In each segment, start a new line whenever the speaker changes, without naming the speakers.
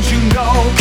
警告。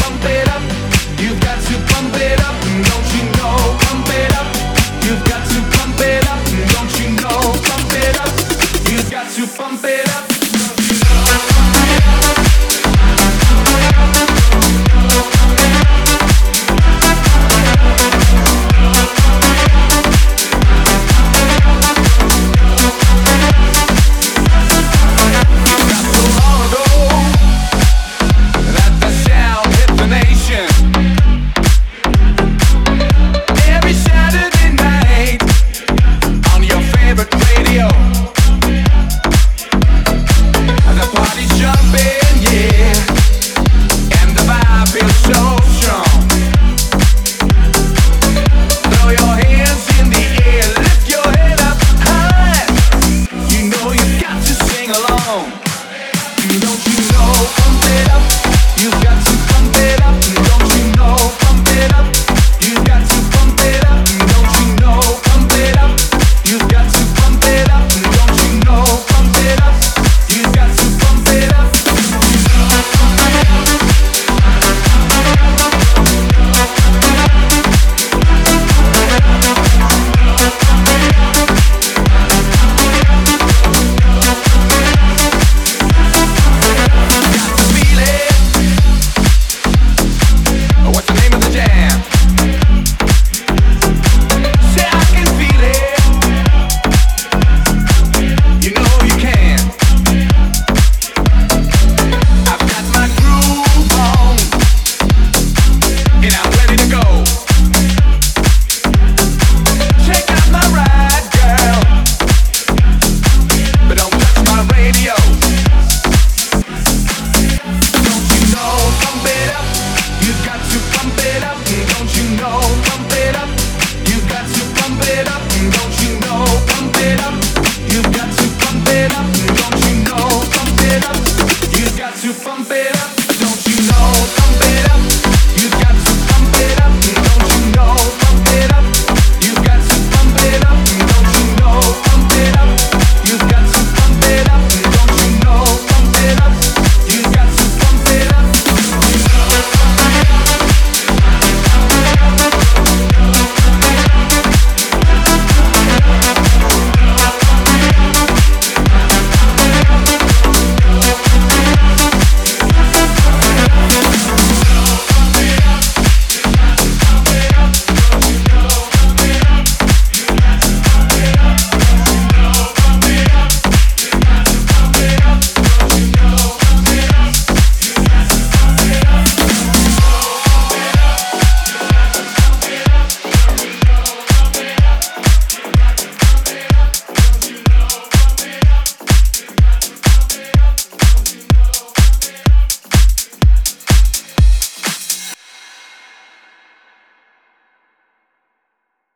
Don't you know I'm fed up? You've got